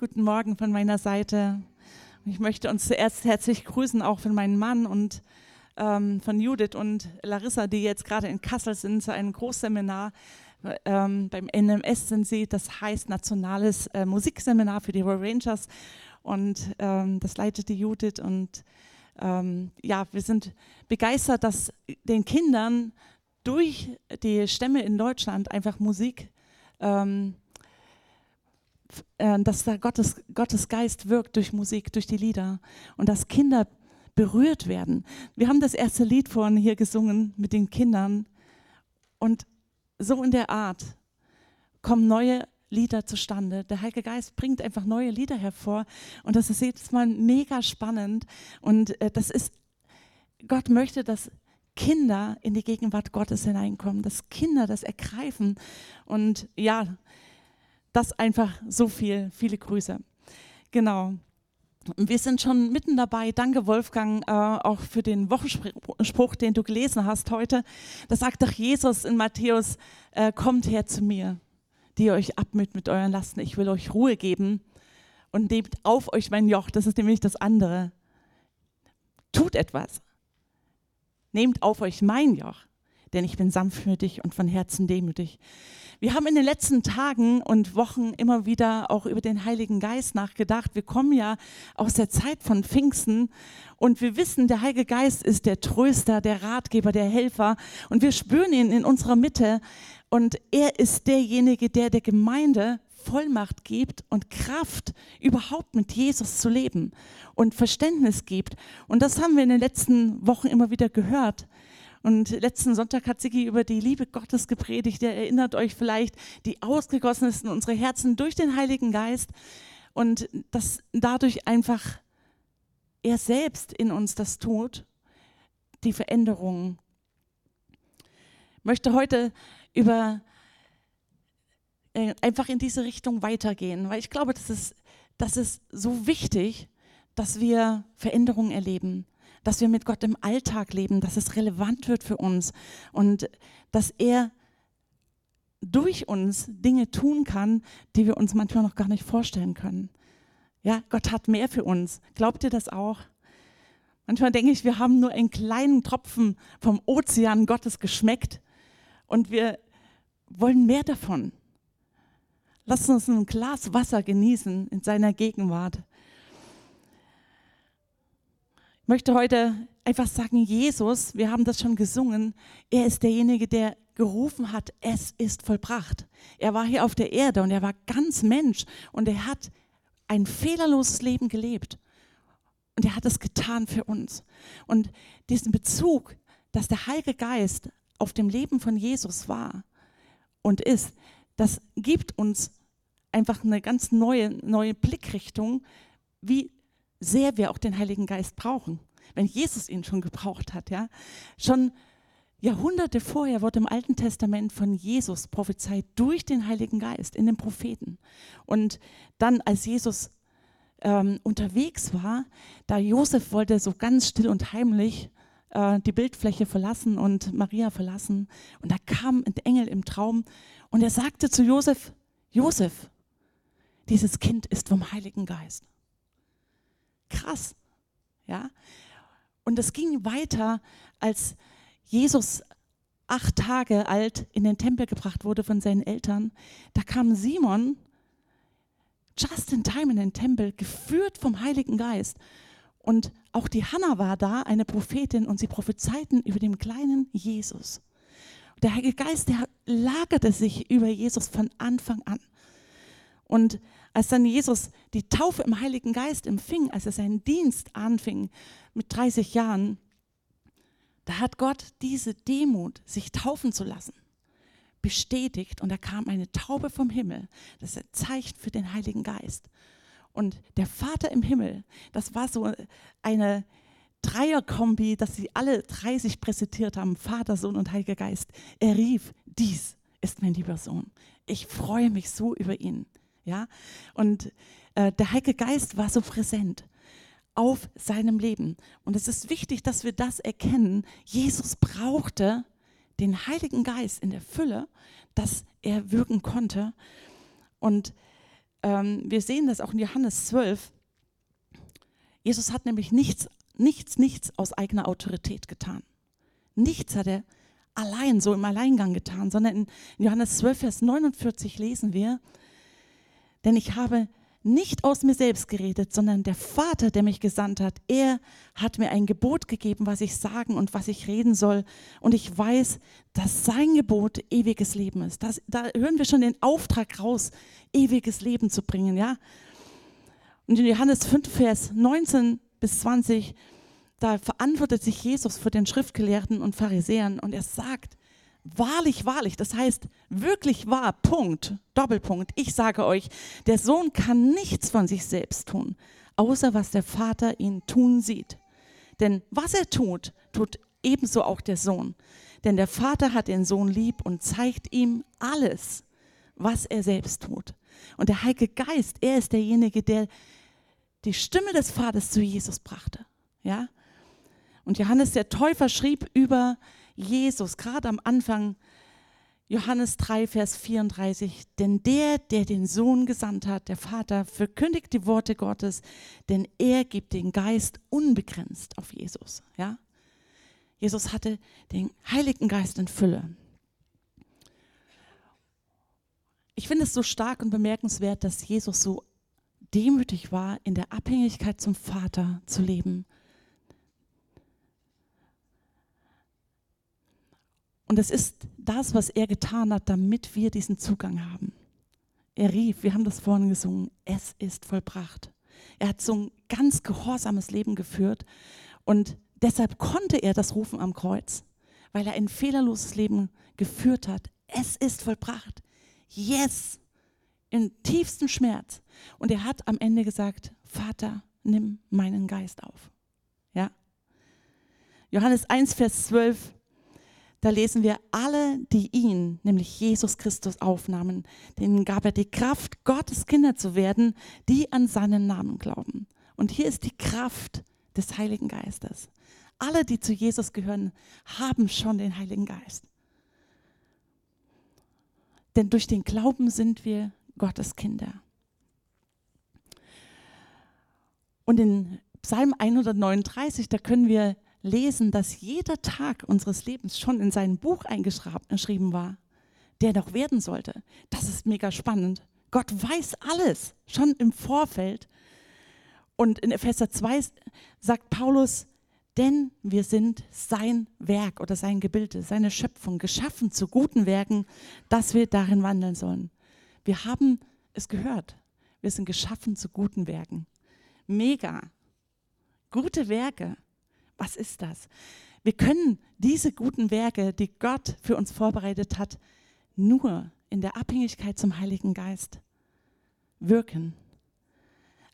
Guten Morgen von meiner Seite. Ich möchte uns zuerst herzlich grüßen, auch von meinem Mann und ähm, von Judith und Larissa, die jetzt gerade in Kassel sind zu einem Großseminar. Ähm, beim NMS sind sie, das heißt Nationales äh, Musikseminar für die Royal Rangers. Und ähm, das leitet die Judith. Und ähm, ja, wir sind begeistert, dass den Kindern durch die Stämme in Deutschland einfach Musik ähm, äh, dass da Gottes, Gottes Geist wirkt durch Musik, durch die Lieder und dass Kinder berührt werden. Wir haben das erste Lied vorhin hier gesungen mit den Kindern und so in der Art kommen neue Lieder zustande. Der Heilige Geist bringt einfach neue Lieder hervor und das ist jedes Mal mega spannend und äh, das ist, Gott möchte, dass Kinder in die Gegenwart Gottes hineinkommen, dass Kinder das ergreifen und ja, das einfach so viel, viele Grüße. Genau. Wir sind schon mitten dabei. Danke, Wolfgang, äh, auch für den Wochenspruch, den du gelesen hast heute. Da sagt doch Jesus in Matthäus: äh, Kommt her zu mir, die ihr euch abmüht mit euren Lasten. Ich will euch Ruhe geben und nehmt auf euch mein Joch. Das ist nämlich das andere. Tut etwas. Nehmt auf euch mein Joch, denn ich bin sanftmütig und von Herzen demütig. Wir haben in den letzten Tagen und Wochen immer wieder auch über den Heiligen Geist nachgedacht. Wir kommen ja aus der Zeit von Pfingsten und wir wissen, der Heilige Geist ist der Tröster, der Ratgeber, der Helfer und wir spüren ihn in unserer Mitte und er ist derjenige, der der Gemeinde Vollmacht gibt und Kraft, überhaupt mit Jesus zu leben und Verständnis gibt. Und das haben wir in den letzten Wochen immer wieder gehört. Und letzten Sonntag hat Sigi über die Liebe Gottes gepredigt. Ihr erinnert euch vielleicht, die ausgegossen ist in unsere Herzen durch den Heiligen Geist. Und dass dadurch einfach er selbst in uns das tut, die Veränderung. Ich möchte heute über äh, einfach in diese Richtung weitergehen, weil ich glaube, das ist, das ist so wichtig, dass wir Veränderungen erleben dass wir mit Gott im Alltag leben, dass es relevant wird für uns und dass er durch uns Dinge tun kann, die wir uns manchmal noch gar nicht vorstellen können. Ja, Gott hat mehr für uns. Glaubt ihr das auch? Manchmal denke ich, wir haben nur einen kleinen Tropfen vom Ozean Gottes geschmeckt und wir wollen mehr davon. Lasst uns ein Glas Wasser genießen in seiner Gegenwart möchte heute einfach sagen, Jesus, wir haben das schon gesungen, er ist derjenige, der gerufen hat, es ist vollbracht. Er war hier auf der Erde und er war ganz Mensch und er hat ein fehlerloses Leben gelebt. Und er hat es getan für uns. Und diesen Bezug, dass der Heilige Geist auf dem Leben von Jesus war und ist, das gibt uns einfach eine ganz neue, neue Blickrichtung, wie sehr wir auch den Heiligen Geist brauchen, wenn Jesus ihn schon gebraucht hat. Ja? Schon Jahrhunderte vorher wurde im Alten Testament von Jesus prophezeit durch den Heiligen Geist in den Propheten. Und dann, als Jesus ähm, unterwegs war, da Josef wollte so ganz still und heimlich äh, die Bildfläche verlassen und Maria verlassen. Und da kam ein Engel im Traum und er sagte zu Josef, Josef, dieses Kind ist vom Heiligen Geist. Krass. Ja? Und es ging weiter, als Jesus acht Tage alt in den Tempel gebracht wurde von seinen Eltern. Da kam Simon just in time in den Tempel, geführt vom Heiligen Geist. Und auch die Hanna war da, eine Prophetin, und sie prophezeiten über den kleinen Jesus. Der Heilige Geist, der lagerte sich über Jesus von Anfang an. Und als dann Jesus die Taufe im Heiligen Geist empfing, als er seinen Dienst anfing mit 30 Jahren, da hat Gott diese Demut, sich taufen zu lassen, bestätigt und da kam eine Taube vom Himmel. Das ist ein Zeichen für den Heiligen Geist. Und der Vater im Himmel, das war so eine Dreierkombi, dass sie alle drei sich präsentiert haben, Vater, Sohn und Heiliger Geist. Er rief, dies ist mein lieber Sohn. Ich freue mich so über ihn. Ja? Und äh, der Heilige Geist war so präsent auf seinem Leben. Und es ist wichtig, dass wir das erkennen. Jesus brauchte den Heiligen Geist in der Fülle, dass er wirken konnte. Und äh, ähm, wir sehen das auch in Johannes 12. Jesus hat nämlich nichts, nichts, nichts aus eigener Autorität getan. Nichts hat er allein, so im Alleingang getan, sondern in Johannes 12, Vers 49 lesen wir, denn ich habe nicht aus mir selbst geredet, sondern der Vater, der mich gesandt hat, er hat mir ein Gebot gegeben, was ich sagen und was ich reden soll. Und ich weiß, dass sein Gebot ewiges Leben ist. Das, da hören wir schon den Auftrag raus, ewiges Leben zu bringen. Ja? Und in Johannes 5, Vers 19 bis 20, da verantwortet sich Jesus vor den Schriftgelehrten und Pharisäern und er sagt, Wahrlich, wahrlich, das heißt wirklich wahr, Punkt, Doppelpunkt. Ich sage euch, der Sohn kann nichts von sich selbst tun, außer was der Vater ihn tun sieht. Denn was er tut, tut ebenso auch der Sohn. Denn der Vater hat den Sohn lieb und zeigt ihm alles, was er selbst tut. Und der Heilige Geist, er ist derjenige, der die Stimme des Vaters zu Jesus brachte. Ja? Und Johannes der Täufer schrieb über Jesus, gerade am Anfang, Johannes 3, Vers 34, denn der, der den Sohn gesandt hat, der Vater, verkündigt die Worte Gottes, denn er gibt den Geist unbegrenzt auf Jesus. Ja? Jesus hatte den Heiligen Geist in Fülle. Ich finde es so stark und bemerkenswert, dass Jesus so demütig war, in der Abhängigkeit zum Vater zu leben Und es ist das, was er getan hat, damit wir diesen Zugang haben. Er rief, wir haben das vorhin gesungen, es ist vollbracht. Er hat so ein ganz gehorsames Leben geführt und deshalb konnte er das rufen am Kreuz, weil er ein fehlerloses Leben geführt hat. Es ist vollbracht. Yes! Im tiefsten Schmerz. Und er hat am Ende gesagt, Vater, nimm meinen Geist auf. Ja? Johannes 1, Vers 12 da lesen wir, alle, die ihn, nämlich Jesus Christus, aufnahmen, denen gab er die Kraft, Gottes Kinder zu werden, die an seinen Namen glauben. Und hier ist die Kraft des Heiligen Geistes. Alle, die zu Jesus gehören, haben schon den Heiligen Geist. Denn durch den Glauben sind wir Gottes Kinder. Und in Psalm 139, da können wir lesen, dass jeder Tag unseres Lebens schon in sein Buch eingeschrieben war, der noch werden sollte. Das ist mega spannend. Gott weiß alles, schon im Vorfeld. Und in Epheser 2 sagt Paulus, denn wir sind sein Werk oder sein Gebilde, seine Schöpfung, geschaffen zu guten Werken, dass wir darin wandeln sollen. Wir haben es gehört. Wir sind geschaffen zu guten Werken. Mega. Gute Werke. Was ist das? Wir können diese guten Werke, die Gott für uns vorbereitet hat, nur in der Abhängigkeit zum Heiligen Geist wirken.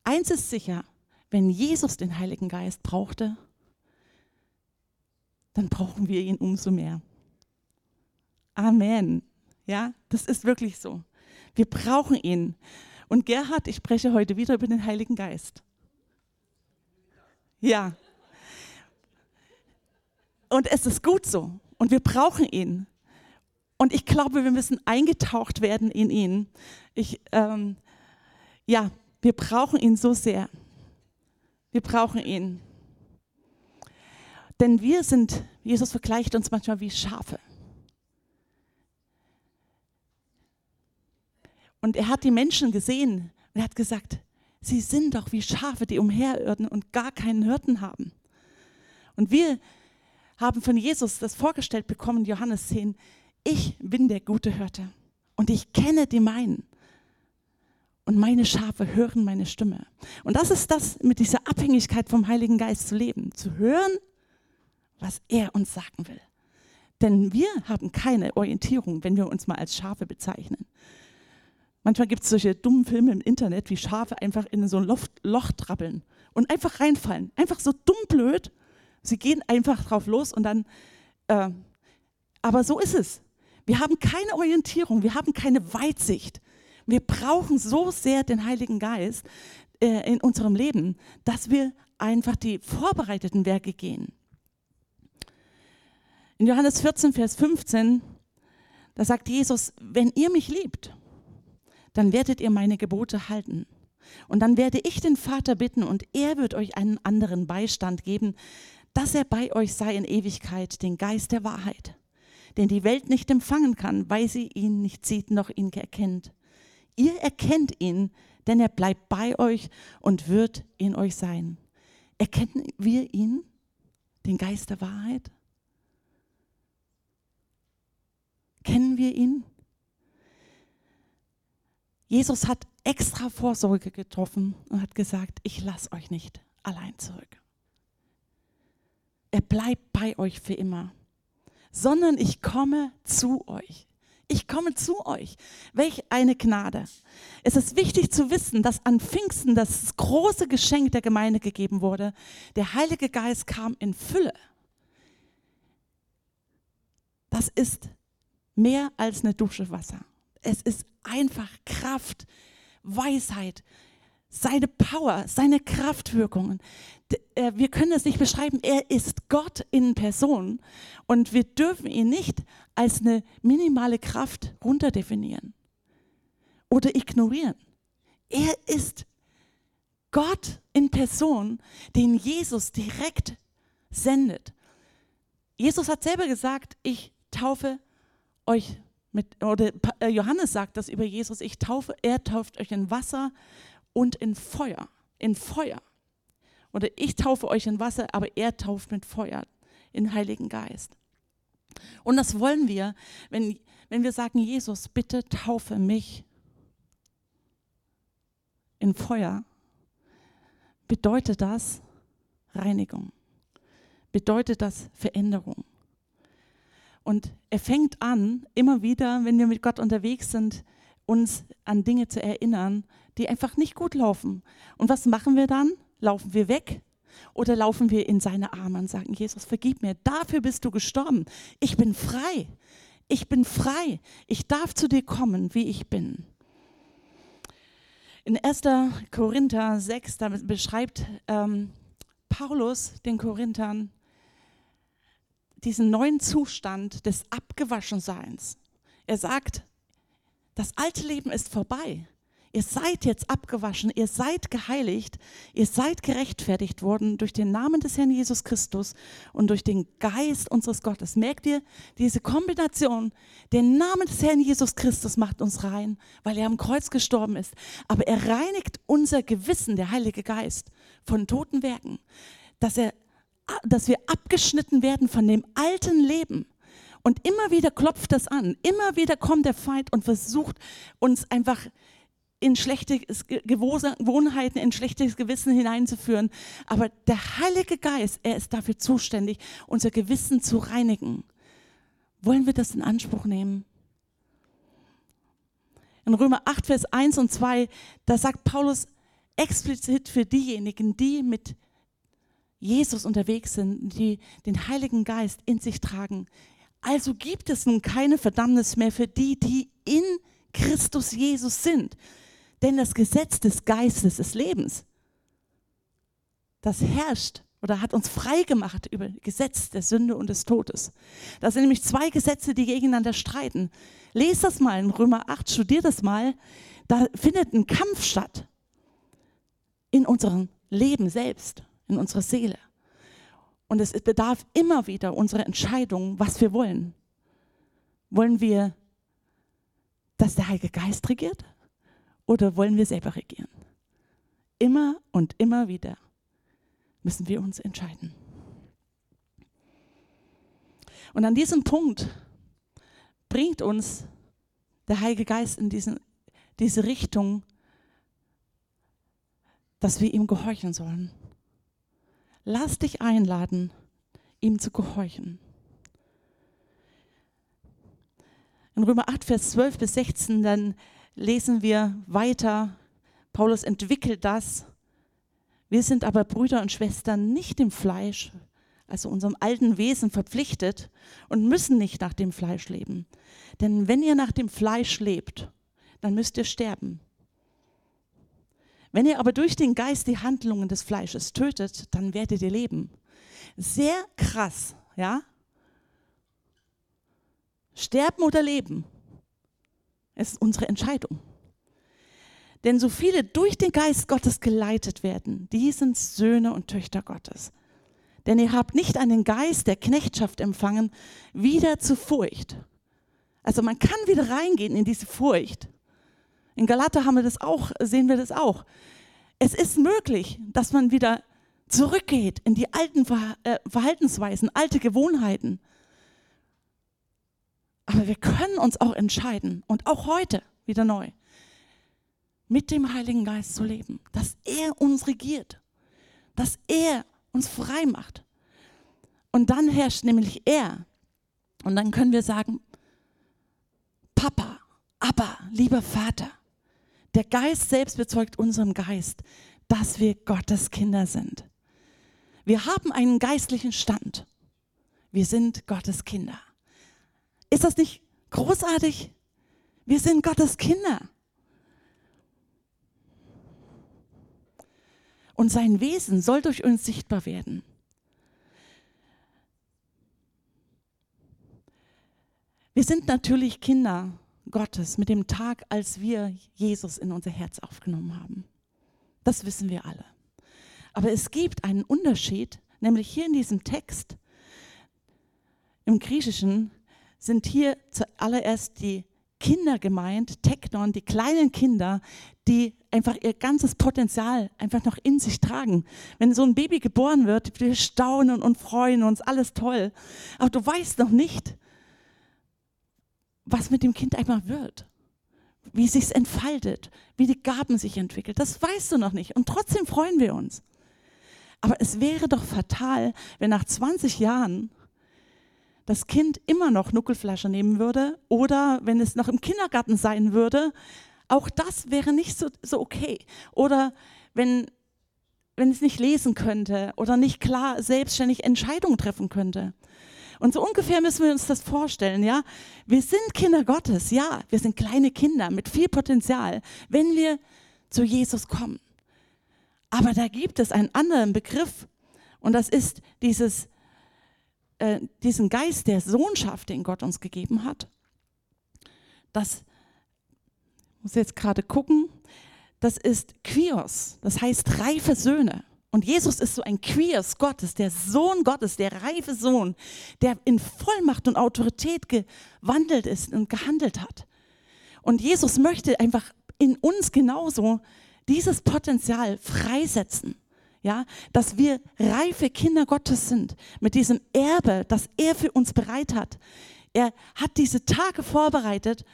Eins ist sicher, wenn Jesus den Heiligen Geist brauchte, dann brauchen wir ihn umso mehr. Amen. Ja, das ist wirklich so. Wir brauchen ihn. Und Gerhard, ich spreche heute wieder über den Heiligen Geist. Ja, und es ist gut so. Und wir brauchen ihn. Und ich glaube, wir müssen eingetaucht werden in ihn. Ich, ähm, ja, wir brauchen ihn so sehr. Wir brauchen ihn. Denn wir sind, Jesus vergleicht uns manchmal wie Schafe. Und er hat die Menschen gesehen und er hat gesagt, sie sind doch wie Schafe, die umherirren und gar keinen Hirten haben. Und wir haben von Jesus das vorgestellt bekommen, Johannes 10, ich bin der gute Hirte und ich kenne die meinen. Und meine Schafe hören meine Stimme. Und das ist das, mit dieser Abhängigkeit vom Heiligen Geist zu leben, zu hören, was er uns sagen will. Denn wir haben keine Orientierung, wenn wir uns mal als Schafe bezeichnen. Manchmal gibt es solche dummen Filme im Internet, wie Schafe einfach in so ein Loch, Loch trappeln und einfach reinfallen. Einfach so dumm blöd Sie gehen einfach drauf los und dann, äh, aber so ist es. Wir haben keine Orientierung, wir haben keine Weitsicht. Wir brauchen so sehr den Heiligen Geist äh, in unserem Leben, dass wir einfach die vorbereiteten Werke gehen. In Johannes 14, Vers 15, da sagt Jesus, wenn ihr mich liebt, dann werdet ihr meine Gebote halten. Und dann werde ich den Vater bitten und er wird euch einen anderen Beistand geben, dass er bei euch sei in Ewigkeit, den Geist der Wahrheit, den die Welt nicht empfangen kann, weil sie ihn nicht sieht noch ihn erkennt. Ihr erkennt ihn, denn er bleibt bei euch und wird in euch sein. Erkennen wir ihn, den Geist der Wahrheit? Kennen wir ihn? Jesus hat extra Vorsorge getroffen und hat gesagt, ich lasse euch nicht allein zurück. Er bleibt bei euch für immer, sondern ich komme zu euch. Ich komme zu euch. Welch eine Gnade. Es ist wichtig zu wissen, dass an Pfingsten das große Geschenk der Gemeinde gegeben wurde. Der Heilige Geist kam in Fülle. Das ist mehr als eine Dusche Wasser. Es ist einfach Kraft, Weisheit, seine Power, seine Kraftwirkungen. Äh, wir können es nicht beschreiben. Er ist Gott in Person und wir dürfen ihn nicht als eine minimale Kraft runterdefinieren oder ignorieren. Er ist Gott in Person, den Jesus direkt sendet. Jesus hat selber gesagt, ich taufe euch mit, oder äh, Johannes sagt das über Jesus, ich taufe, er tauft euch in Wasser und in Feuer, in Feuer. Oder ich taufe euch in Wasser, aber er tauft mit Feuer, in Heiligen Geist. Und das wollen wir, wenn, wenn wir sagen, Jesus, bitte taufe mich in Feuer, bedeutet das Reinigung, bedeutet das Veränderung. Und er fängt an, immer wieder, wenn wir mit Gott unterwegs sind, uns an Dinge zu erinnern, die einfach nicht gut laufen. Und was machen wir dann? Laufen wir weg oder laufen wir in seine Arme und sagen, Jesus, vergib mir, dafür bist du gestorben. Ich bin frei. Ich bin frei. Ich darf zu dir kommen, wie ich bin. In 1. Korinther 6, da beschreibt ähm, Paulus den Korinthern, diesen neuen Zustand des Abgewaschenseins. Er sagt, das alte Leben ist vorbei. Ihr seid jetzt abgewaschen, ihr seid geheiligt, ihr seid gerechtfertigt worden durch den Namen des Herrn Jesus Christus und durch den Geist unseres Gottes. Merkt ihr, diese Kombination, der Name des Herrn Jesus Christus macht uns rein, weil er am Kreuz gestorben ist. Aber er reinigt unser Gewissen, der Heilige Geist, von toten Werken, dass er dass wir abgeschnitten werden von dem alten Leben. Und immer wieder klopft das an. Immer wieder kommt der Feind und versucht uns einfach in schlechte Gewohnheiten, in schlechtes Gewissen hineinzuführen. Aber der Heilige Geist, er ist dafür zuständig, unser Gewissen zu reinigen. Wollen wir das in Anspruch nehmen? In Römer 8, Vers 1 und 2, da sagt Paulus explizit für diejenigen, die mit Jesus unterwegs sind, die den Heiligen Geist in sich tragen. Also gibt es nun keine Verdammnis mehr für die, die in Christus Jesus sind. Denn das Gesetz des Geistes des Lebens, das herrscht oder hat uns frei gemacht über Gesetz der Sünde und des Todes. Das sind nämlich zwei Gesetze, die gegeneinander streiten. Lest das mal in Römer 8, studiert das mal. Da findet ein Kampf statt in unserem Leben selbst in unserer Seele. Und es bedarf immer wieder unserer Entscheidung, was wir wollen. Wollen wir, dass der Heilige Geist regiert oder wollen wir selber regieren? Immer und immer wieder müssen wir uns entscheiden. Und an diesem Punkt bringt uns der Heilige Geist in diesen, diese Richtung, dass wir ihm gehorchen sollen. Lass dich einladen, ihm zu gehorchen. In Römer 8, Vers 12 bis 16, dann lesen wir weiter, Paulus entwickelt das. Wir sind aber Brüder und Schwestern nicht dem Fleisch, also unserem alten Wesen verpflichtet und müssen nicht nach dem Fleisch leben. Denn wenn ihr nach dem Fleisch lebt, dann müsst ihr sterben. Wenn ihr aber durch den Geist die Handlungen des Fleisches tötet, dann werdet ihr leben. Sehr krass, ja? Sterben oder leben ist unsere Entscheidung. Denn so viele durch den Geist Gottes geleitet werden, die sind Söhne und Töchter Gottes. Denn ihr habt nicht einen Geist der Knechtschaft empfangen, wieder zu Furcht. Also man kann wieder reingehen in diese Furcht. In Galater haben wir das auch, sehen wir das auch. Es ist möglich, dass man wieder zurückgeht in die alten äh, Verhaltensweisen, alte Gewohnheiten. Aber wir können uns auch entscheiden und auch heute wieder neu mit dem Heiligen Geist zu leben, dass er uns regiert, dass er uns frei macht. Und dann herrscht nämlich er. Und dann können wir sagen, Papa, aber lieber Vater, der Geist selbst bezeugt unserem Geist, dass wir Gottes Kinder sind. Wir haben einen geistlichen Stand. Wir sind Gottes Kinder. Ist das nicht großartig? Wir sind Gottes Kinder. Und sein Wesen soll durch uns sichtbar werden. Wir sind natürlich Kinder Gottes mit dem Tag, als wir Jesus in unser Herz aufgenommen haben. Das wissen wir alle. Aber es gibt einen Unterschied, nämlich hier in diesem Text, im Griechischen sind hier zuallererst die Kinder gemeint, Teknon, die kleinen Kinder, die einfach ihr ganzes Potenzial einfach noch in sich tragen. Wenn so ein Baby geboren wird, wir staunen und freuen uns, alles toll. Aber du weißt noch nicht, was mit dem Kind einmal wird, wie es sich entfaltet, wie die Gaben sich entwickeln. Das weißt du noch nicht. Und trotzdem freuen wir uns. Aber es wäre doch fatal, wenn nach 20 Jahren das Kind immer noch Nuckelflasche nehmen würde oder wenn es noch im Kindergarten sein würde. Auch das wäre nicht so, so okay. Oder wenn, wenn es nicht lesen könnte oder nicht klar selbstständig Entscheidungen treffen könnte. Und so ungefähr müssen wir uns das vorstellen, ja? Wir sind Kinder Gottes, ja, wir sind kleine Kinder mit viel Potenzial, wenn wir zu Jesus kommen. Aber da gibt es einen anderen Begriff und das ist dieses, äh, diesen Geist der Sohnschaft, den Gott uns gegeben hat. Das muss jetzt gerade gucken. Das ist Quios, das heißt reife Söhne. Und Jesus ist so ein Quios Gottes, der Sohn Gottes, der reife Sohn, der in Vollmacht und Autorität gewandelt ist und gehandelt hat. Und Jesus möchte einfach in uns genauso dieses Potenzial freisetzen. Ja, dass wir reife Kinder Gottes sind mit diesem Erbe, das er für uns bereit hat. Er hat diese Tage vorbereitet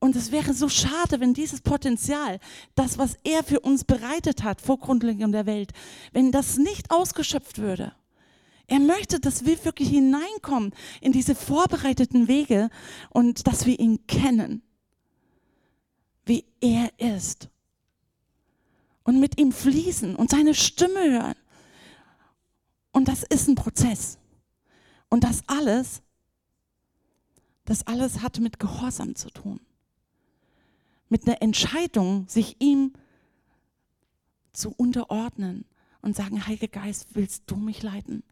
und es wäre so schade, wenn dieses Potenzial, das, was er für uns bereitet hat vor Grundlegung der Welt, wenn das nicht ausgeschöpft würde. Er möchte, dass wir wirklich hineinkommen in diese vorbereiteten Wege und dass wir ihn kennen, wie er ist und mit ihm fließen und seine Stimme hören. Und das ist ein Prozess. Und das alles, das alles hat mit Gehorsam zu tun. Mit einer Entscheidung, sich ihm zu unterordnen und sagen, Heiliger Geist, willst du mich leiten?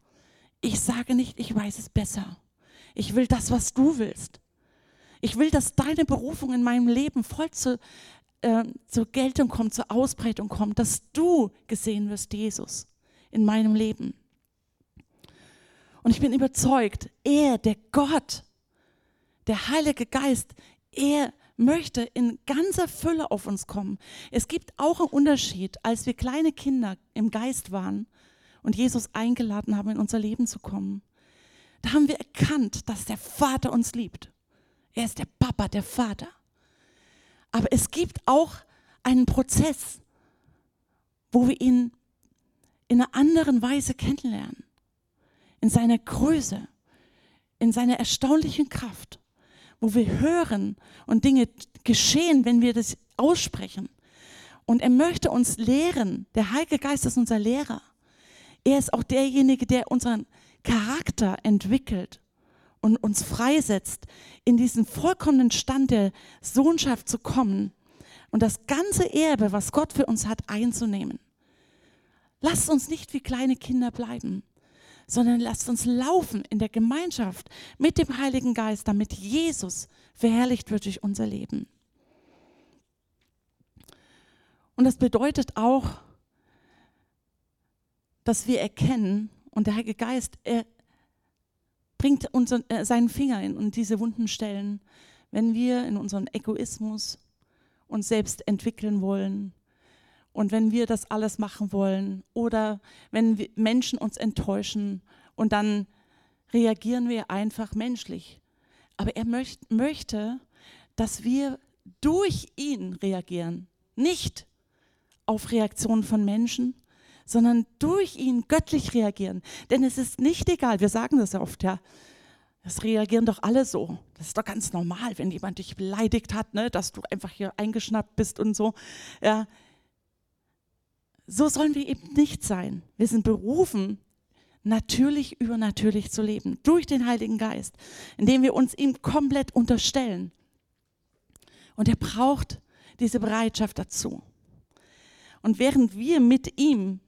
Ich sage nicht, ich weiß es besser. Ich will das, was du willst. Ich will, dass deine Berufung in meinem Leben voll zu, äh, zur Geltung kommt, zur Ausbreitung kommt, dass du gesehen wirst, Jesus, in meinem Leben. Und ich bin überzeugt, er, der Gott, der Heilige Geist, er möchte in ganzer Fülle auf uns kommen. Es gibt auch einen Unterschied, als wir kleine Kinder im Geist waren und Jesus eingeladen haben, in unser Leben zu kommen. Da haben wir erkannt, dass der Vater uns liebt. Er ist der Papa, der Vater. Aber es gibt auch einen Prozess, wo wir ihn in einer anderen Weise kennenlernen. In seiner Größe, in seiner erstaunlichen Kraft, wo wir hören und Dinge geschehen, wenn wir das aussprechen. Und er möchte uns lehren. Der Heilige Geist ist unser Lehrer. Er ist auch derjenige, der unseren Charakter entwickelt und uns freisetzt, in diesen vollkommenen Stand der Sohnschaft zu kommen und das ganze Erbe, was Gott für uns hat, einzunehmen. Lasst uns nicht wie kleine Kinder bleiben, sondern lasst uns laufen in der Gemeinschaft mit dem Heiligen Geist, damit Jesus verherrlicht wird durch unser Leben. Und das bedeutet auch, dass wir erkennen, und der Heilige Geist, er bringt unseren, äh, seinen Finger in, in diese wunden Stellen, wenn wir in unserem Egoismus uns selbst entwickeln wollen und wenn wir das alles machen wollen oder wenn Menschen uns enttäuschen und dann reagieren wir einfach menschlich. Aber er möcht, möchte, dass wir durch ihn reagieren, nicht auf Reaktionen von Menschen, sondern durch ihn göttlich reagieren. Denn es ist nicht egal, wir sagen das ja oft, ja, das reagieren doch alle so. Das ist doch ganz normal, wenn jemand dich beleidigt hat, ne, dass du einfach hier eingeschnappt bist und so. Ja. So sollen wir eben nicht sein. Wir sind berufen, natürlich übernatürlich zu leben, durch den Heiligen Geist, indem wir uns ihm komplett unterstellen. Und er braucht diese Bereitschaft dazu. Und während wir mit ihm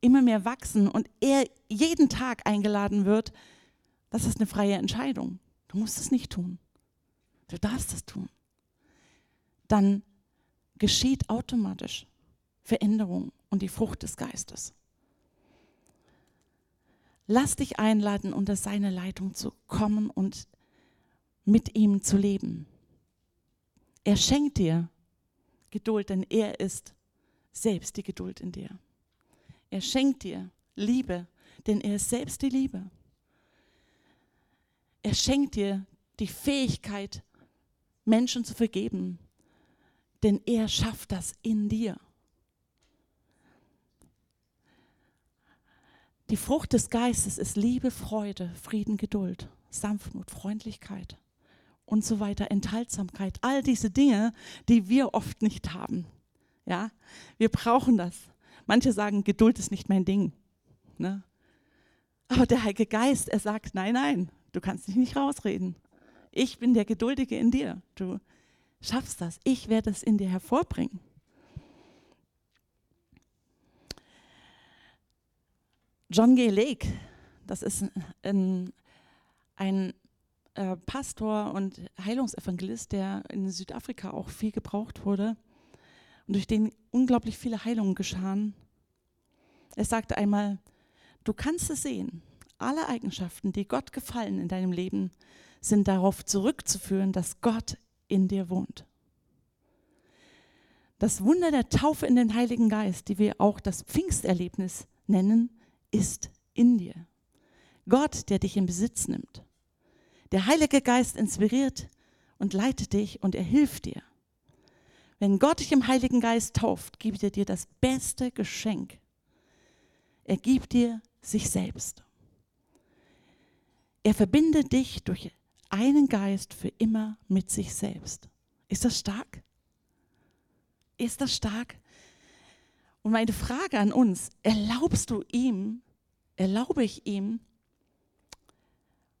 immer mehr wachsen und er jeden Tag eingeladen wird, das ist eine freie Entscheidung. Du musst es nicht tun. Du darfst es tun. Dann geschieht automatisch Veränderung und die Frucht des Geistes. Lass dich einladen, unter seine Leitung zu kommen und mit ihm zu leben. Er schenkt dir Geduld, denn er ist selbst die Geduld in dir. Er schenkt dir Liebe, denn er ist selbst die Liebe. Er schenkt dir die Fähigkeit, Menschen zu vergeben, denn er schafft das in dir. Die Frucht des Geistes ist Liebe, Freude, Frieden, Geduld, Sanftmut, Freundlichkeit und so weiter, Enthaltsamkeit. All diese Dinge, die wir oft nicht haben. Ja, wir brauchen das. Manche sagen, Geduld ist nicht mein Ding. Ne? Aber der Heilige Geist, er sagt, nein, nein, du kannst dich nicht rausreden. Ich bin der Geduldige in dir. Du schaffst das. Ich werde es in dir hervorbringen. John G. Lake, das ist ein, ein äh, Pastor und Heilungsevangelist, der in Südafrika auch viel gebraucht wurde und durch den unglaublich viele Heilungen geschahen. Er sagte einmal, du kannst es sehen, alle Eigenschaften, die Gott gefallen in deinem Leben, sind darauf zurückzuführen, dass Gott in dir wohnt. Das Wunder der Taufe in den Heiligen Geist, die wir auch das Pfingsterlebnis nennen, ist in dir. Gott, der dich in Besitz nimmt. Der Heilige Geist inspiriert und leitet dich und er hilft dir. Wenn Gott dich im Heiligen Geist tauft, gibt er dir das beste Geschenk. Er gibt dir sich selbst. Er verbindet dich durch einen Geist für immer mit sich selbst. Ist das stark? Ist das stark? Und meine Frage an uns, erlaubst du ihm, erlaube ich ihm,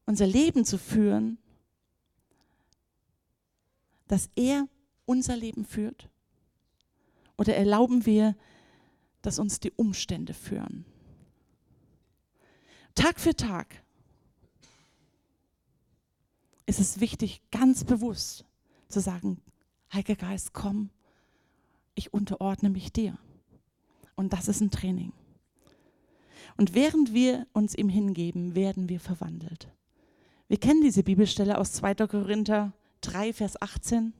unser Leben zu führen, dass er unser Leben führt? Oder erlauben wir, dass uns die Umstände führen? Tag für Tag ist es wichtig, ganz bewusst zu sagen, Heiliger Geist, komm, ich unterordne mich dir. Und das ist ein Training. Und während wir uns ihm hingeben, werden wir verwandelt. Wir kennen diese Bibelstelle aus 2. Korinther 3, Vers 18.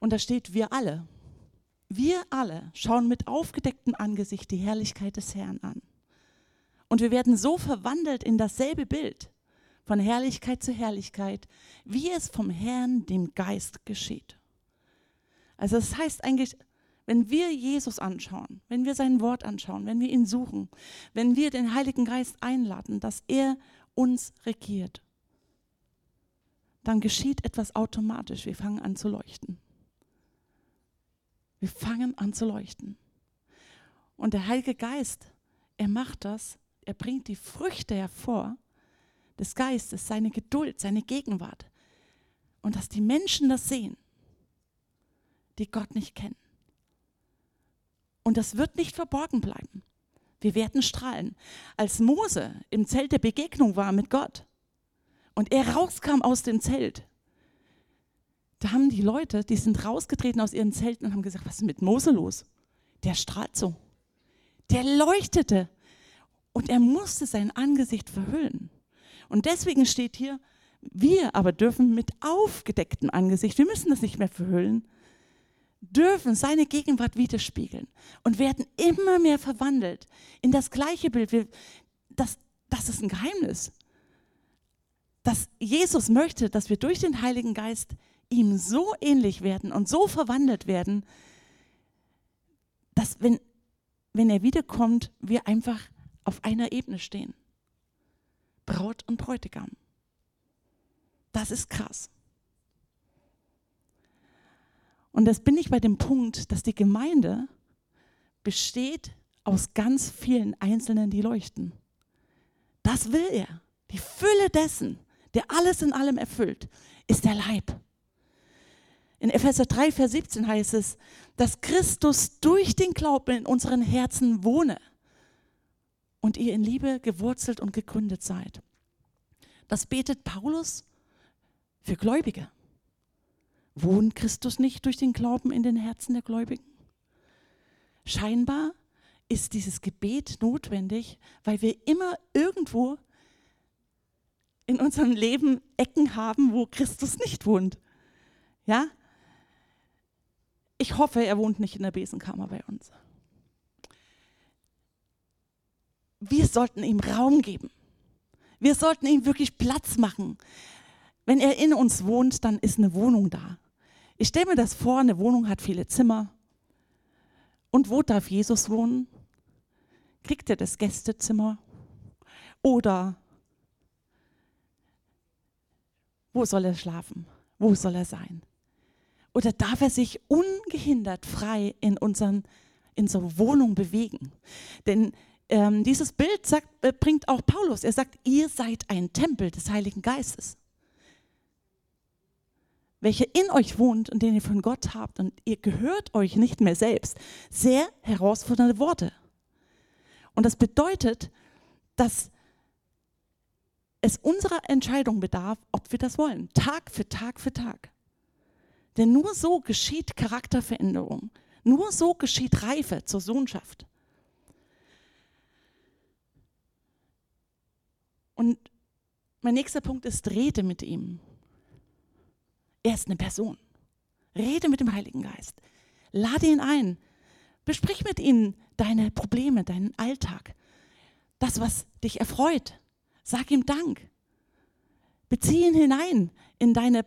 Und da steht, wir alle, wir alle schauen mit aufgedecktem Angesicht die Herrlichkeit des Herrn an. Und wir werden so verwandelt in dasselbe Bild, von Herrlichkeit zu Herrlichkeit, wie es vom Herrn, dem Geist, geschieht. Also das heißt eigentlich, wenn wir Jesus anschauen, wenn wir sein Wort anschauen, wenn wir ihn suchen, wenn wir den Heiligen Geist einladen, dass er uns regiert, dann geschieht etwas automatisch. Wir fangen an zu leuchten. Wir fangen an zu leuchten. Und der Heilige Geist, er macht das, er bringt die Früchte hervor des Geistes, seine Geduld, seine Gegenwart. Und dass die Menschen das sehen, die Gott nicht kennen. Und das wird nicht verborgen bleiben. Wir werden strahlen. Als Mose im Zelt der Begegnung war mit Gott und er rauskam aus dem Zelt, da haben die Leute, die sind rausgetreten aus ihren Zelten und haben gesagt, was ist mit Mose los? Der strahlt so. Der leuchtete. Und er musste sein Angesicht verhüllen. Und deswegen steht hier, wir aber dürfen mit aufgedecktem Angesicht, wir müssen das nicht mehr verhüllen, dürfen seine Gegenwart widerspiegeln und werden immer mehr verwandelt in das gleiche Bild. Das, das ist ein Geheimnis. Dass Jesus möchte, dass wir durch den Heiligen Geist ihm so ähnlich werden und so verwandelt werden, dass wenn, wenn er wiederkommt, wir einfach auf einer Ebene stehen. Braut und Bräutigam. Das ist krass. Und das bin ich bei dem Punkt, dass die Gemeinde besteht aus ganz vielen Einzelnen, die leuchten. Das will er. Die Fülle dessen, der alles in allem erfüllt, ist der Leib. In Epheser 3, Vers 17 heißt es, dass Christus durch den Glauben in unseren Herzen wohne und ihr in Liebe gewurzelt und gegründet seid. Das betet Paulus für Gläubige. Wohnt Christus nicht durch den Glauben in den Herzen der Gläubigen? Scheinbar ist dieses Gebet notwendig, weil wir immer irgendwo in unserem Leben Ecken haben, wo Christus nicht wohnt. Ja? Ich hoffe, er wohnt nicht in der Besenkammer bei uns. Wir sollten ihm Raum geben. Wir sollten ihm wirklich Platz machen. Wenn er in uns wohnt, dann ist eine Wohnung da. Ich stelle mir das vor, eine Wohnung hat viele Zimmer. Und wo darf Jesus wohnen? Kriegt er das Gästezimmer? Oder wo soll er schlafen? Wo soll er sein? Oder darf er sich ungehindert frei in, unseren, in so Wohnung bewegen? Denn ähm, dieses Bild sagt, äh, bringt auch Paulus. Er sagt, ihr seid ein Tempel des Heiligen Geistes welcher in euch wohnt und den ihr von Gott habt und ihr gehört euch nicht mehr selbst. Sehr herausfordernde Worte. Und das bedeutet, dass es unserer Entscheidung bedarf, ob wir das wollen, Tag für Tag für Tag. Denn nur so geschieht Charakterveränderung, nur so geschieht Reife zur Sohnschaft. Und mein nächster Punkt ist, rede mit ihm. Er ist eine Person. Rede mit dem Heiligen Geist. Lade ihn ein. Besprich mit ihm deine Probleme, deinen Alltag. Das, was dich erfreut. Sag ihm Dank. Bezieh ihn hinein in deine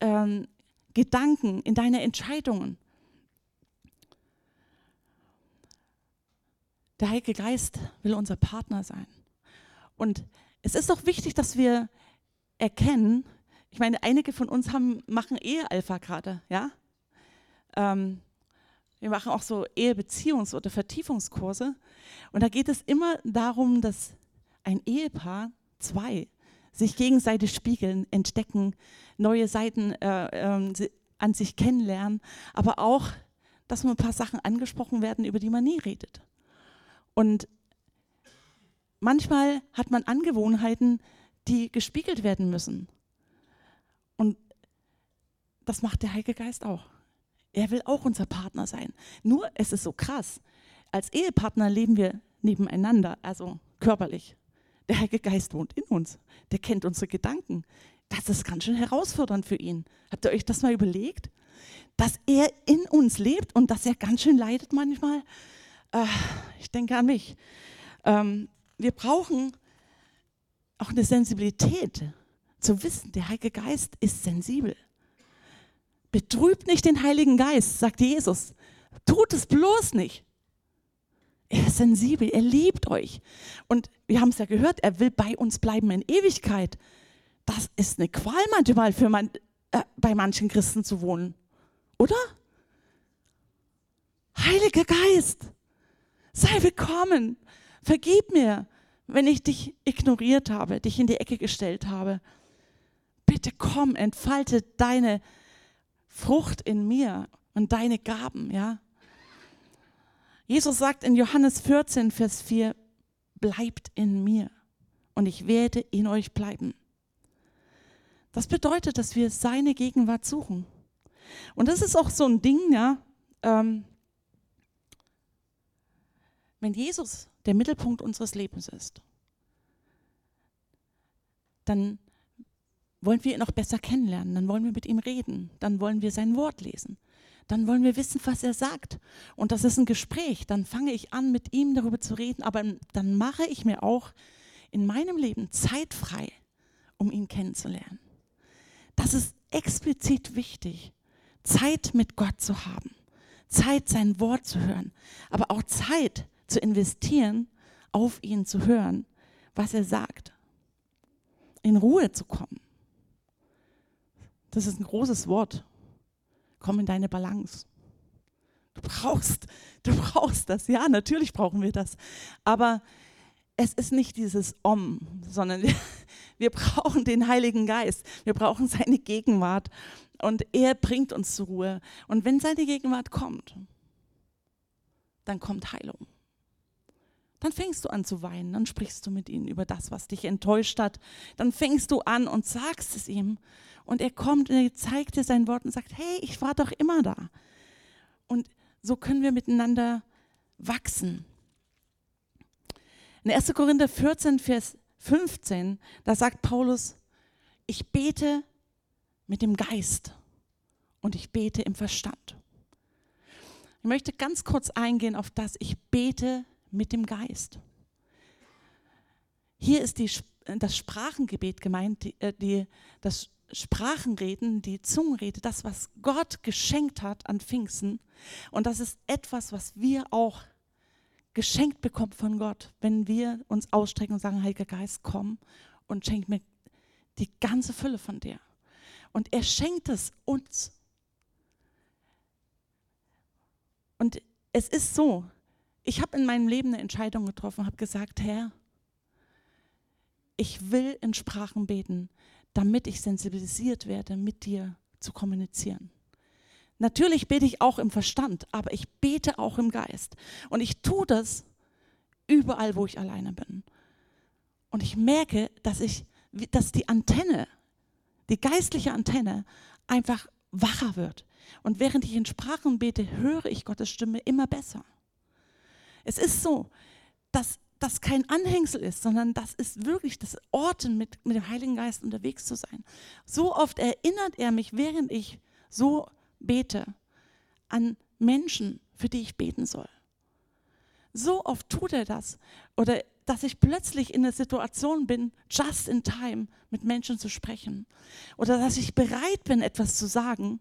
ähm, Gedanken, in deine Entscheidungen. Der Heilige Geist will unser Partner sein. Und es ist auch wichtig, dass wir erkennen, ich meine, einige von uns haben, machen Ehe-Alpha gerade, ja? Ähm, wir machen auch so Ehebeziehungs- oder Vertiefungskurse. Und da geht es immer darum, dass ein Ehepaar, zwei, sich gegenseitig spiegeln, entdecken, neue Seiten äh, äh, an sich kennenlernen, aber auch, dass mal ein paar Sachen angesprochen werden, über die man nie redet. Und manchmal hat man Angewohnheiten, die gespiegelt werden müssen. Und das macht der Heilige Geist auch. Er will auch unser Partner sein. Nur es ist so krass. Als Ehepartner leben wir nebeneinander, also körperlich. Der Heilige Geist wohnt in uns. Der kennt unsere Gedanken. Das ist ganz schön herausfordernd für ihn. Habt ihr euch das mal überlegt? Dass er in uns lebt und dass er ganz schön leidet manchmal? Äh, ich denke an mich. Ähm, wir brauchen auch eine Sensibilität zu wissen, der Heilige Geist ist sensibel. Betrübt nicht den Heiligen Geist, sagt Jesus. Tut es bloß nicht. Er ist sensibel, er liebt euch. Und wir haben es ja gehört, er will bei uns bleiben in Ewigkeit. Das ist eine Qual manchmal für man, äh, bei manchen Christen zu wohnen. Oder? Heiliger Geist, sei willkommen. Vergib mir, wenn ich dich ignoriert habe, dich in die Ecke gestellt habe bitte komm, entfalte deine Frucht in mir und deine Gaben, ja. Jesus sagt in Johannes 14, Vers 4, bleibt in mir und ich werde in euch bleiben. Das bedeutet, dass wir seine Gegenwart suchen. Und das ist auch so ein Ding, ja. Ähm, wenn Jesus der Mittelpunkt unseres Lebens ist, dann wollen wir ihn noch besser kennenlernen, dann wollen wir mit ihm reden, dann wollen wir sein Wort lesen, dann wollen wir wissen, was er sagt. Und das ist ein Gespräch, dann fange ich an, mit ihm darüber zu reden, aber dann mache ich mir auch in meinem Leben Zeit frei, um ihn kennenzulernen. Das ist explizit wichtig, Zeit mit Gott zu haben, Zeit, sein Wort zu hören, aber auch Zeit zu investieren, auf ihn zu hören, was er sagt. In Ruhe zu kommen. Das ist ein großes Wort. Komm in deine Balance. Du brauchst, du brauchst das. Ja, natürlich brauchen wir das. Aber es ist nicht dieses Om, sondern wir, wir brauchen den Heiligen Geist. Wir brauchen seine Gegenwart. Und er bringt uns zur Ruhe. Und wenn seine Gegenwart kommt, dann kommt Heilung. Dann fängst du an zu weinen, dann sprichst du mit ihm über das, was dich enttäuscht hat. Dann fängst du an und sagst es ihm. Und er kommt und er zeigt dir sein Wort und sagt, hey, ich war doch immer da. Und so können wir miteinander wachsen. In 1. Korinther 14, Vers 15, da sagt Paulus, ich bete mit dem Geist und ich bete im Verstand. Ich möchte ganz kurz eingehen auf das, ich bete mit dem Geist. Hier ist die, das Sprachengebet gemeint, die, äh, die, das Sprachenreden, die Zungenrede, das, was Gott geschenkt hat an Pfingsten. Und das ist etwas, was wir auch geschenkt bekommen von Gott, wenn wir uns ausstrecken und sagen, Heiliger Geist, komm und schenk mir die ganze Fülle von dir. Und er schenkt es uns. Und es ist so, ich habe in meinem Leben eine Entscheidung getroffen, habe gesagt, Herr, ich will in Sprachen beten, damit ich sensibilisiert werde, mit dir zu kommunizieren. Natürlich bete ich auch im Verstand, aber ich bete auch im Geist. Und ich tue das überall, wo ich alleine bin. Und ich merke, dass ich, dass die Antenne, die geistliche Antenne einfach wacher wird. Und während ich in Sprachen bete, höre ich Gottes Stimme immer besser. Es ist so, dass das kein Anhängsel ist, sondern das ist wirklich das Orten, mit, mit dem Heiligen Geist unterwegs zu sein. So oft erinnert er mich, während ich so bete, an Menschen, für die ich beten soll. So oft tut er das. Oder dass ich plötzlich in der Situation bin, just in time mit Menschen zu sprechen. Oder dass ich bereit bin, etwas zu sagen,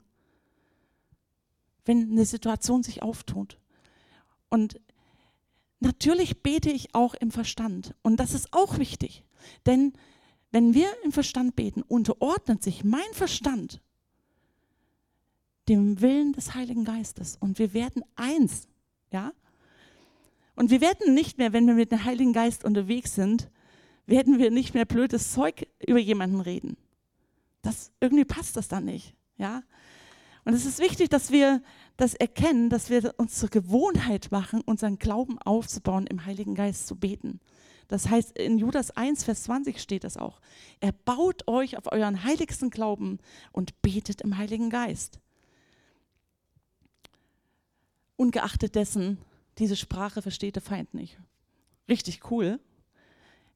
wenn eine Situation sich auftut. Und natürlich bete ich auch im Verstand. Und das ist auch wichtig. Denn wenn wir im Verstand beten, unterordnet sich mein Verstand dem Willen des Heiligen Geistes. Und wir werden eins. Ja? Und wir werden nicht mehr, wenn wir mit dem Heiligen Geist unterwegs sind, werden wir nicht mehr blödes Zeug über jemanden reden. Das, irgendwie passt das dann nicht. Ja? Und es ist wichtig, dass wir das erkennen, dass wir uns zur Gewohnheit machen, unseren Glauben aufzubauen, im Heiligen Geist zu beten. Das heißt, in Judas 1, Vers 20 steht das auch. Er baut euch auf euren heiligsten Glauben und betet im Heiligen Geist. Ungeachtet dessen, diese Sprache versteht der Feind nicht. Richtig cool.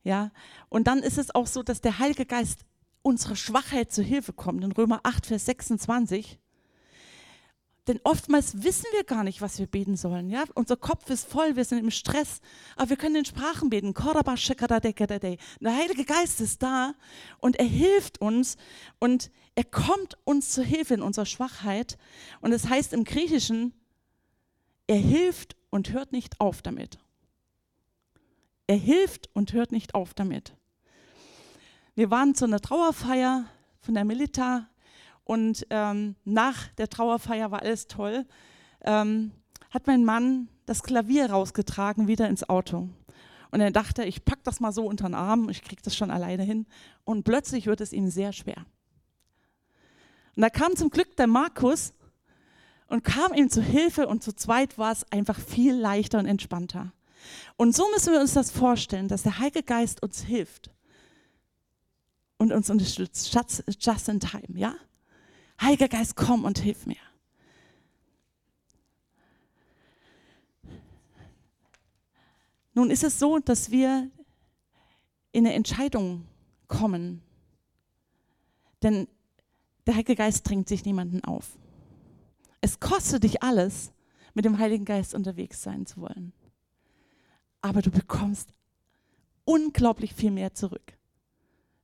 Ja, und dann ist es auch so, dass der Heilige Geist unserer Schwachheit zu Hilfe kommt. In Römer 8, Vers 26 denn oftmals wissen wir gar nicht, was wir beten sollen. Ja? Unser Kopf ist voll, wir sind im Stress, aber wir können in Sprachen beten. Der Heilige Geist ist da und er hilft uns und er kommt uns zur Hilfe in unserer Schwachheit. Und es das heißt im Griechischen, er hilft und hört nicht auf damit. Er hilft und hört nicht auf damit. Wir waren zu einer Trauerfeier von der Milita und ähm, nach der Trauerfeier war alles toll. Ähm, hat mein Mann das Klavier rausgetragen, wieder ins Auto. Und er dachte, ich packe das mal so unter den Arm, ich kriege das schon alleine hin. Und plötzlich wird es ihm sehr schwer. Und da kam zum Glück der Markus und kam ihm zu Hilfe und zu zweit war es einfach viel leichter und entspannter. Und so müssen wir uns das vorstellen, dass der Heilige Geist uns hilft und uns unterstützt, just in time, ja? Heiliger Geist, komm und hilf mir. Nun ist es so, dass wir in eine Entscheidung kommen. Denn der Heilige Geist drängt sich niemanden auf. Es kostet dich alles, mit dem Heiligen Geist unterwegs sein zu wollen. Aber du bekommst unglaublich viel mehr zurück.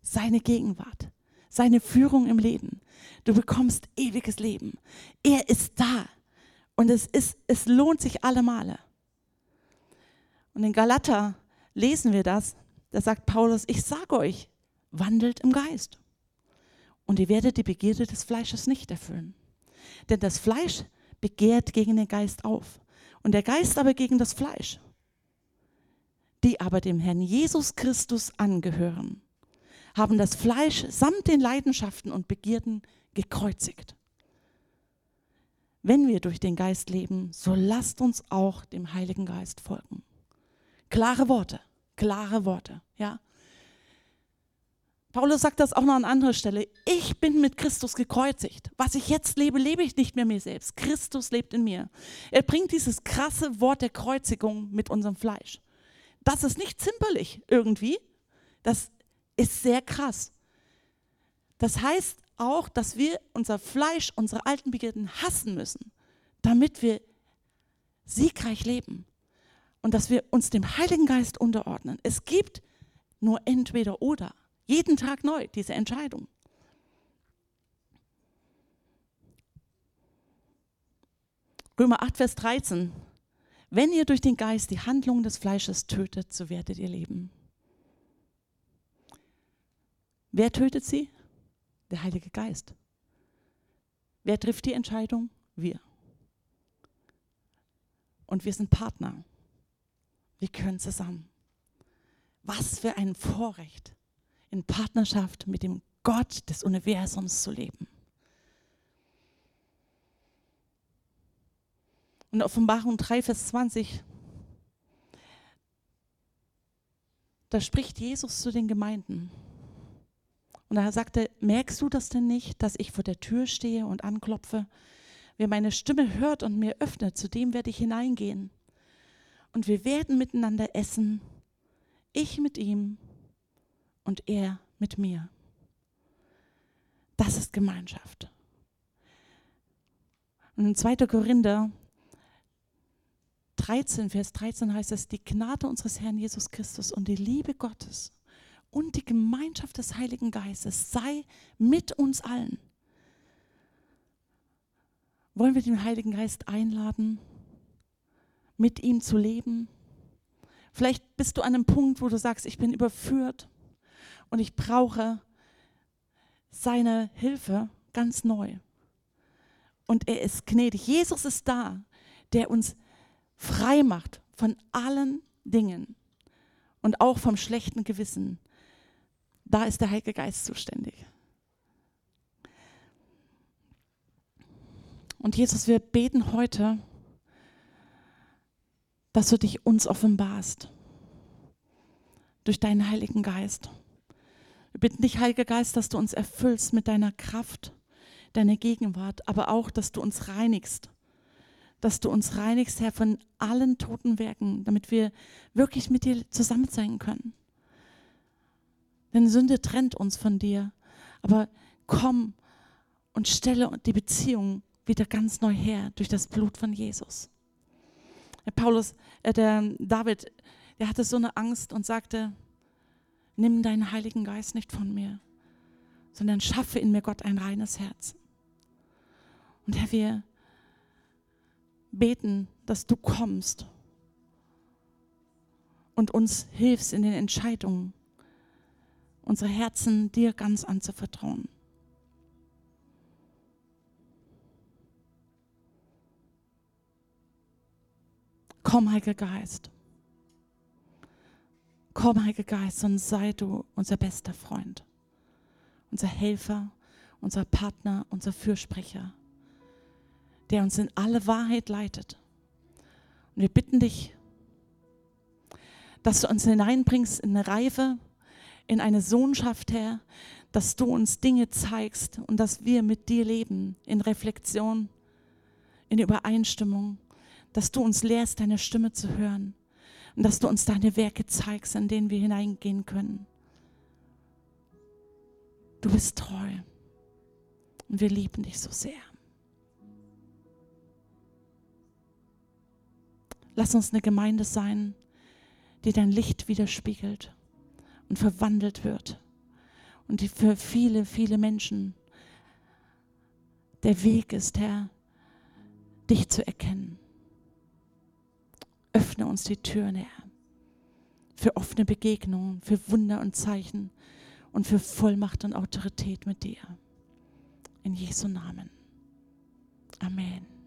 Seine Gegenwart, seine Führung im Leben. Du bekommst ewiges Leben. Er ist da. Und es, ist, es lohnt sich alle Male. Und in Galater lesen wir das. Da sagt Paulus, ich sage euch, wandelt im Geist. Und ihr werdet die Begierde des Fleisches nicht erfüllen. Denn das Fleisch begehrt gegen den Geist auf und der Geist aber gegen das Fleisch. Die aber dem Herrn Jesus Christus angehören, haben das Fleisch samt den Leidenschaften und Begierden gekreuzigt. Wenn wir durch den Geist leben, so lasst uns auch dem Heiligen Geist folgen. Klare Worte, klare Worte, ja. Paulus sagt das auch noch an anderer Stelle. Ich bin mit Christus gekreuzigt. Was ich jetzt lebe, lebe ich nicht mehr mir selbst. Christus lebt in mir. Er bringt dieses krasse Wort der Kreuzigung mit unserem Fleisch. Das ist nicht zimperlich irgendwie. Das ist sehr krass. Das heißt auch, dass wir unser Fleisch, unsere alten Begierden hassen müssen, damit wir siegreich leben und dass wir uns dem Heiligen Geist unterordnen. Es gibt nur entweder oder. Jeden Tag neu, diese Entscheidung. Römer 8, Vers 13. Wenn ihr durch den Geist die Handlungen des Fleisches tötet, so werdet ihr leben. Wer tötet sie? Der Heilige Geist. Wer trifft die Entscheidung? Wir. Und wir sind Partner. Wir können zusammen. Was für ein Vorrecht in Partnerschaft mit dem Gott des Universums zu leben. Und Offenbarung 3, Vers 20, da spricht Jesus zu den Gemeinden. Und er, merkst du das denn nicht, dass ich vor der Tür stehe und anklopfe? Wer meine Stimme hört und mir öffnet, zu dem werde ich hineingehen. Und wir werden miteinander essen, ich mit ihm und er mit mir. Das ist Gemeinschaft. Und in 2. Korinther 13, Vers 13 heißt es, die Gnade unseres Herrn Jesus Christus und die Liebe Gottes und die Gemeinschaft des Heiligen Geistes sei mit uns allen. Wollen wir den Heiligen Geist einladen, mit ihm zu leben? Vielleicht bist du an einem Punkt, wo du sagst, ich bin überführt und ich brauche seine Hilfe ganz neu. Und er ist gnädig. Jesus ist da, der uns frei macht von allen Dingen und auch vom schlechten Gewissen. Da ist der Heilige Geist zuständig. Und Jesus, wir beten heute, dass du dich uns offenbarst durch deinen Heiligen Geist. Wir bitten dich, Heiliger Geist, dass du uns erfüllst mit deiner Kraft, deiner Gegenwart, aber auch, dass du uns reinigst. Dass du uns reinigst, Herr, von allen toten Werken, damit wir wirklich mit dir zusammen sein können. Denn Sünde trennt uns von dir. Aber komm und stelle die Beziehung wieder ganz neu her durch das Blut von Jesus. Der Paulus, äh, der David, der hatte so eine Angst und sagte, nimm deinen Heiligen Geist nicht von mir, sondern schaffe in mir Gott ein reines Herz. Und Herr, wir beten, dass du kommst und uns hilfst in den Entscheidungen, unsere Herzen dir ganz anzuvertrauen. Komm, Heiliger Geist. Komm, Heiliger Geist, und sei du unser bester Freund, unser Helfer, unser Partner, unser Fürsprecher, der uns in alle Wahrheit leitet. Und wir bitten dich, dass du uns hineinbringst in eine Reife, in eine Sohnschaft, Herr, dass du uns Dinge zeigst und dass wir mit dir leben, in Reflexion, in Übereinstimmung, dass du uns lehrst, deine Stimme zu hören Und dass du uns deine Werke zeigst, in denen wir hineingehen können. Du bist treu. Und wir lieben dich so sehr. Lass uns eine Gemeinde sein, die dein Licht widerspiegelt und verwandelt wird. Und für viele, viele Menschen der Weg ist, Herr, dich zu erkennen. Öffne uns die Türen, Herr, für offene Begegnungen, für Wunder und Zeichen und für Vollmacht und Autorität mit dir. In Jesu Namen. Amen.